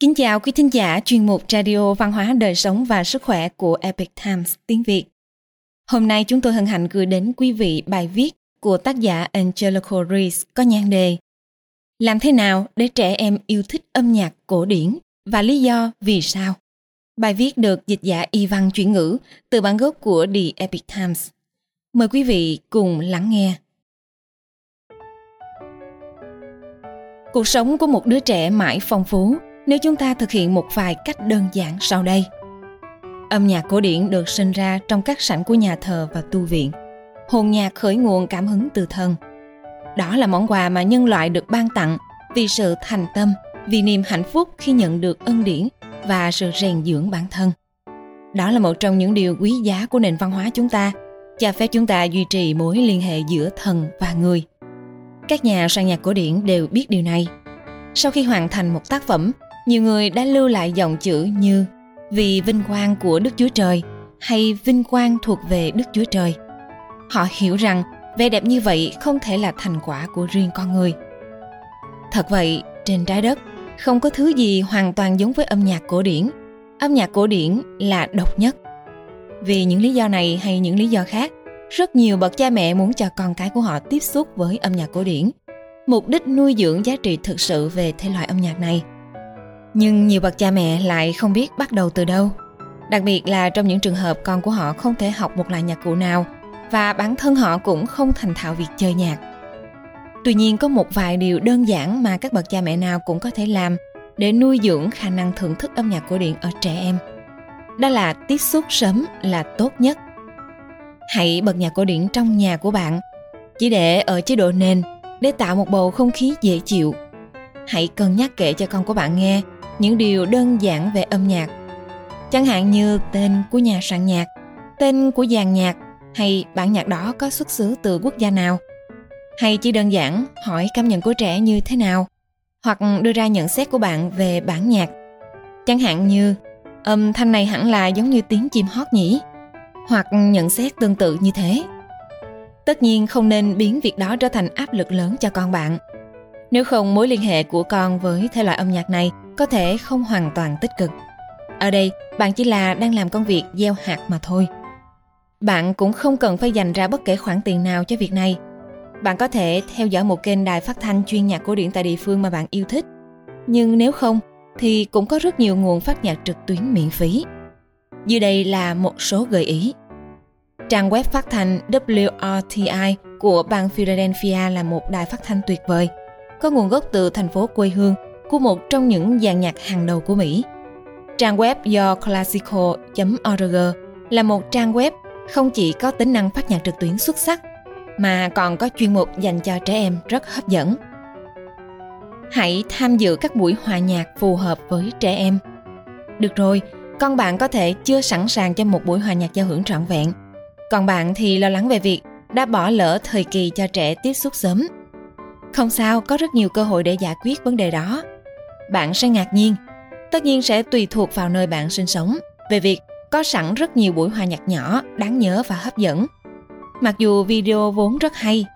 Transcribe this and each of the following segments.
Kính chào quý thính giả, chuyên mục Radio Văn hóa, Đời sống và Sức khỏe của Epic Times tiếng Việt. Hôm nay chúng tôi hân hạnh gửi đến quý vị bài viết của tác giả Angelico Reese có nhan đề Làm thế nào để trẻ em yêu thích âm nhạc cổ điển và lý do vì sao? Bài viết được dịch giả y văn chuyển ngữ từ bản gốc của The Epic Times. Mời quý vị cùng lắng nghe. Cuộc sống của một đứa trẻ mãi phong phú nếu chúng ta thực hiện một vài cách đơn giản sau đây. Âm nhạc cổ điển được sinh ra trong các sảnh của nhà thờ và tu viện. Hồn nhạc khởi nguồn cảm hứng từ thân. Đó là món quà mà nhân loại được ban tặng vì sự thành tâm, vì niềm hạnh phúc khi nhận được ân điển và sự rèn dưỡng bản thân. Đó là một trong những điều quý giá của nền văn hóa chúng ta, cho phép chúng ta duy trì mối liên hệ giữa thần và người. Các nhà soạn nhạc cổ điển đều biết điều này. Sau khi hoàn thành một tác phẩm, nhiều người đã lưu lại dòng chữ như vì vinh quang của Đức Chúa Trời hay vinh quang thuộc về Đức Chúa Trời. Họ hiểu rằng vẻ đẹp như vậy không thể là thành quả của riêng con người. Thật vậy, trên trái đất không có thứ gì hoàn toàn giống với âm nhạc cổ điển. Âm nhạc cổ điển là độc nhất. Vì những lý do này hay những lý do khác, rất nhiều bậc cha mẹ muốn cho con cái của họ tiếp xúc với âm nhạc cổ điển. Mục đích nuôi dưỡng giá trị thực sự về thể loại âm nhạc này – nhưng nhiều bậc cha mẹ lại không biết bắt đầu từ đâu. Đặc biệt là trong những trường hợp con của họ không thể học một loại nhạc cụ nào và bản thân họ cũng không thành thạo việc chơi nhạc. Tuy nhiên, có một vài điều đơn giản mà các bậc cha mẹ nào cũng có thể làm để nuôi dưỡng khả năng thưởng thức âm nhạc cổ điển ở trẻ em. Đó là tiếp xúc sớm là tốt nhất. Hãy bật nhạc cổ điển trong nhà của bạn, chỉ để ở chế độ nền, để tạo một bầu không khí dễ chịu. Hãy cân nhắc kể cho con của bạn nghe những điều đơn giản về âm nhạc. Chẳng hạn như tên của nhà soạn nhạc, tên của dàn nhạc hay bản nhạc đó có xuất xứ từ quốc gia nào. Hay chỉ đơn giản hỏi cảm nhận của trẻ như thế nào, hoặc đưa ra nhận xét của bạn về bản nhạc. Chẳng hạn như, âm thanh này hẳn là giống như tiếng chim hót nhỉ, hoặc nhận xét tương tự như thế. Tất nhiên không nên biến việc đó trở thành áp lực lớn cho con bạn nếu không mối liên hệ của con với thể loại âm nhạc này có thể không hoàn toàn tích cực. Ở đây, bạn chỉ là đang làm công việc gieo hạt mà thôi. Bạn cũng không cần phải dành ra bất kể khoản tiền nào cho việc này. Bạn có thể theo dõi một kênh đài phát thanh chuyên nhạc cổ điển tại địa phương mà bạn yêu thích. Nhưng nếu không, thì cũng có rất nhiều nguồn phát nhạc trực tuyến miễn phí. Dưới đây là một số gợi ý. Trang web phát thanh WRTI của bang Philadelphia là một đài phát thanh tuyệt vời, có nguồn gốc từ thành phố quê hương của một trong những dàn nhạc hàng đầu của Mỹ. Trang web do classical.org là một trang web không chỉ có tính năng phát nhạc trực tuyến xuất sắc mà còn có chuyên mục dành cho trẻ em rất hấp dẫn. Hãy tham dự các buổi hòa nhạc phù hợp với trẻ em. Được rồi, con bạn có thể chưa sẵn sàng cho một buổi hòa nhạc giao hưởng trọn vẹn. Còn bạn thì lo lắng về việc đã bỏ lỡ thời kỳ cho trẻ tiếp xúc sớm. Không sao, có rất nhiều cơ hội để giải quyết vấn đề đó bạn sẽ ngạc nhiên. Tất nhiên sẽ tùy thuộc vào nơi bạn sinh sống về việc có sẵn rất nhiều buổi hòa nhạc nhỏ, đáng nhớ và hấp dẫn. Mặc dù video vốn rất hay,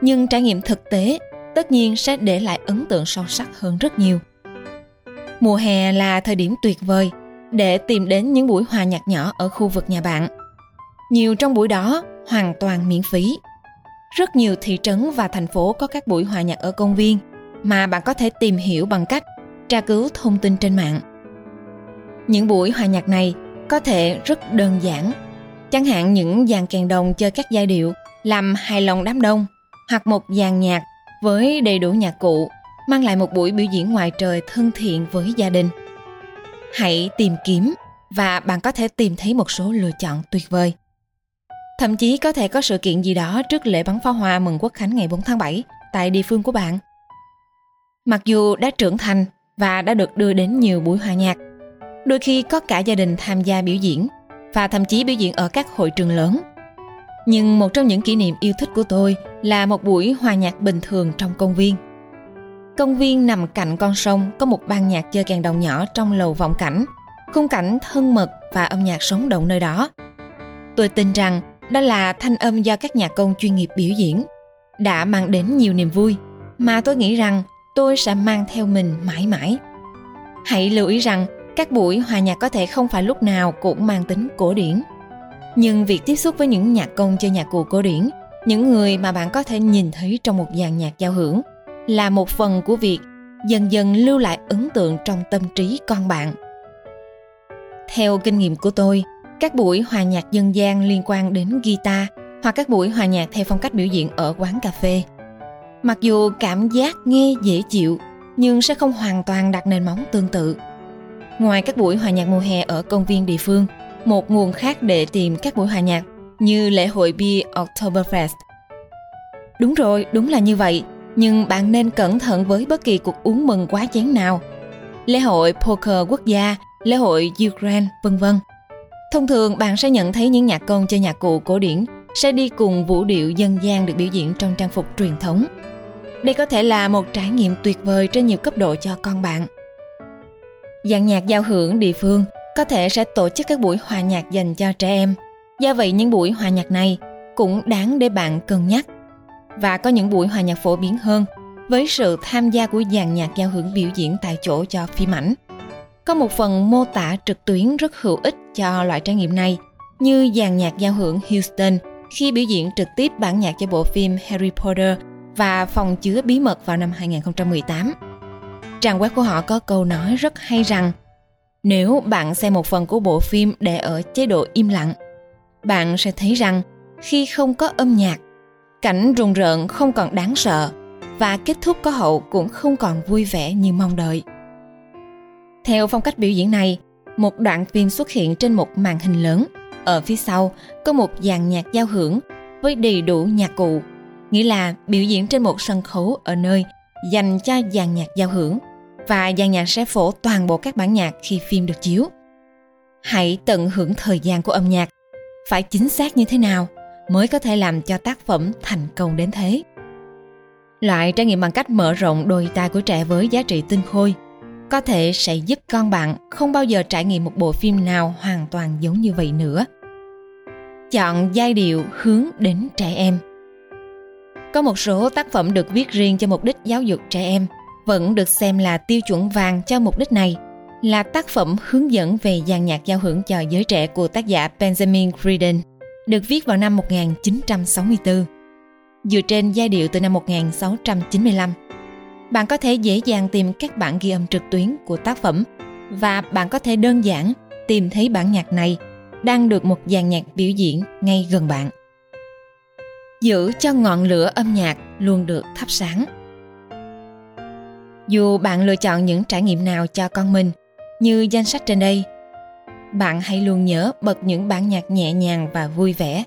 nhưng trải nghiệm thực tế tất nhiên sẽ để lại ấn tượng sâu sắc hơn rất nhiều. Mùa hè là thời điểm tuyệt vời để tìm đến những buổi hòa nhạc nhỏ ở khu vực nhà bạn. Nhiều trong buổi đó hoàn toàn miễn phí. Rất nhiều thị trấn và thành phố có các buổi hòa nhạc ở công viên mà bạn có thể tìm hiểu bằng cách tra cứu thông tin trên mạng. Những buổi hòa nhạc này có thể rất đơn giản, chẳng hạn những dàn kèn đồng chơi các giai điệu làm hài lòng đám đông hoặc một dàn nhạc với đầy đủ nhạc cụ mang lại một buổi biểu diễn ngoài trời thân thiện với gia đình. Hãy tìm kiếm và bạn có thể tìm thấy một số lựa chọn tuyệt vời. Thậm chí có thể có sự kiện gì đó trước lễ bắn pháo hoa mừng quốc khánh ngày 4 tháng 7 tại địa phương của bạn. Mặc dù đã trưởng thành và đã được đưa đến nhiều buổi hòa nhạc. Đôi khi có cả gia đình tham gia biểu diễn và thậm chí biểu diễn ở các hội trường lớn. Nhưng một trong những kỷ niệm yêu thích của tôi là một buổi hòa nhạc bình thường trong công viên. Công viên nằm cạnh con sông có một ban nhạc chơi kèn đồng nhỏ trong lầu vọng cảnh, khung cảnh thân mật và âm nhạc sống động nơi đó. Tôi tin rằng đó là thanh âm do các nhạc công chuyên nghiệp biểu diễn đã mang đến nhiều niềm vui mà tôi nghĩ rằng tôi sẽ mang theo mình mãi mãi Hãy lưu ý rằng các buổi hòa nhạc có thể không phải lúc nào cũng mang tính cổ điển. Nhưng việc tiếp xúc với những nhạc công chơi nhạc cụ cổ điển, những người mà bạn có thể nhìn thấy trong một dàn nhạc giao hưởng là một phần của việc dần dần lưu lại ấn tượng trong tâm trí con bạn. Theo kinh nghiệm của tôi, các buổi hòa nhạc dân gian liên quan đến guitar hoặc các buổi hòa nhạc theo phong cách biểu diễn ở quán cà phê. Mặc dù cảm giác nghe dễ chịu, nhưng sẽ không hoàn toàn đặt nền móng tương tự. Ngoài các buổi hòa nhạc mùa hè ở công viên địa phương, một nguồn khác để tìm các buổi hòa nhạc như lễ hội bia Oktoberfest. Đúng rồi, đúng là như vậy, nhưng bạn nên cẩn thận với bất kỳ cuộc uống mừng quá chén nào. Lễ hội poker quốc gia, lễ hội Ukraine, vân vân. Thông thường, bạn sẽ nhận thấy những nhạc công chơi nhạc cụ cổ điển, sẽ đi cùng vũ điệu dân gian được biểu diễn trong trang phục truyền thống. Đây có thể là một trải nghiệm tuyệt vời trên nhiều cấp độ cho con bạn. Dàn nhạc giao hưởng địa phương có thể sẽ tổ chức các buổi hòa nhạc dành cho trẻ em. Do vậy, những buổi hòa nhạc này cũng đáng để bạn cân nhắc. Và có những buổi hòa nhạc phổ biến hơn, với sự tham gia của dàn nhạc giao hưởng biểu diễn tại chỗ cho phim ảnh. Có một phần mô tả trực tuyến rất hữu ích cho loại trải nghiệm này, như dàn nhạc giao hưởng Houston khi biểu diễn trực tiếp bản nhạc cho bộ phim Harry Potter và phòng chứa bí mật vào năm 2018. Trang web của họ có câu nói rất hay rằng nếu bạn xem một phần của bộ phim để ở chế độ im lặng, bạn sẽ thấy rằng khi không có âm nhạc, cảnh rùng rợn không còn đáng sợ và kết thúc có hậu cũng không còn vui vẻ như mong đợi. Theo phong cách biểu diễn này, một đoạn phim xuất hiện trên một màn hình lớn. Ở phía sau có một dàn nhạc giao hưởng với đầy đủ nhạc cụ, nghĩa là biểu diễn trên một sân khấu ở nơi dành cho dàn nhạc giao hưởng và dàn nhạc sẽ phổ toàn bộ các bản nhạc khi phim được chiếu. Hãy tận hưởng thời gian của âm nhạc, phải chính xác như thế nào mới có thể làm cho tác phẩm thành công đến thế. Loại trải nghiệm bằng cách mở rộng đôi tai của trẻ với giá trị tinh khôi có thể sẽ giúp con bạn không bao giờ trải nghiệm một bộ phim nào hoàn toàn giống như vậy nữa. Chọn giai điệu hướng đến trẻ em. Có một số tác phẩm được viết riêng cho mục đích giáo dục trẻ em – vẫn được xem là tiêu chuẩn vàng cho mục đích này là tác phẩm hướng dẫn về dàn nhạc giao hưởng cho giới trẻ của tác giả Benjamin Britten, được viết vào năm 1964, dựa trên giai điệu từ năm 1695. Bạn có thể dễ dàng tìm các bản ghi âm trực tuyến của tác phẩm và bạn có thể đơn giản tìm thấy bản nhạc này đang được một dàn nhạc biểu diễn ngay gần bạn. Giữ cho ngọn lửa âm nhạc luôn được thắp sáng dù bạn lựa chọn những trải nghiệm nào cho con mình, như danh sách trên đây, bạn hãy luôn nhớ bật những bản nhạc nhẹ nhàng và vui vẻ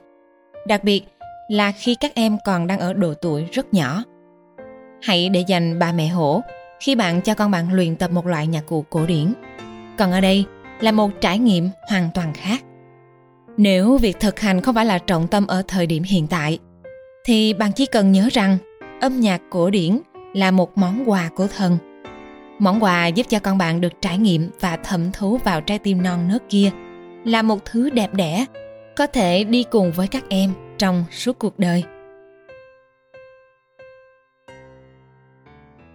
đặc biệt là khi các em còn đang ở độ tuổi rất nhỏ hãy để dành ba mẹ hổ khi bạn cho con bạn luyện tập một loại nhạc cụ cổ điển. Còn ở đây là một trải nghiệm hoàn toàn khác. Nếu việc thực hành không phải là trọng tâm ở thời điểm hiện tại, thì bạn chỉ cần nhớ rằng âm nhạc cổ điển là một món quà của thần. Món quà giúp cho con bạn được trải nghiệm và thẩm thú vào trái tim non nớt kia là một thứ đẹp đẽ có thể đi cùng với các em trong suốt cuộc đời.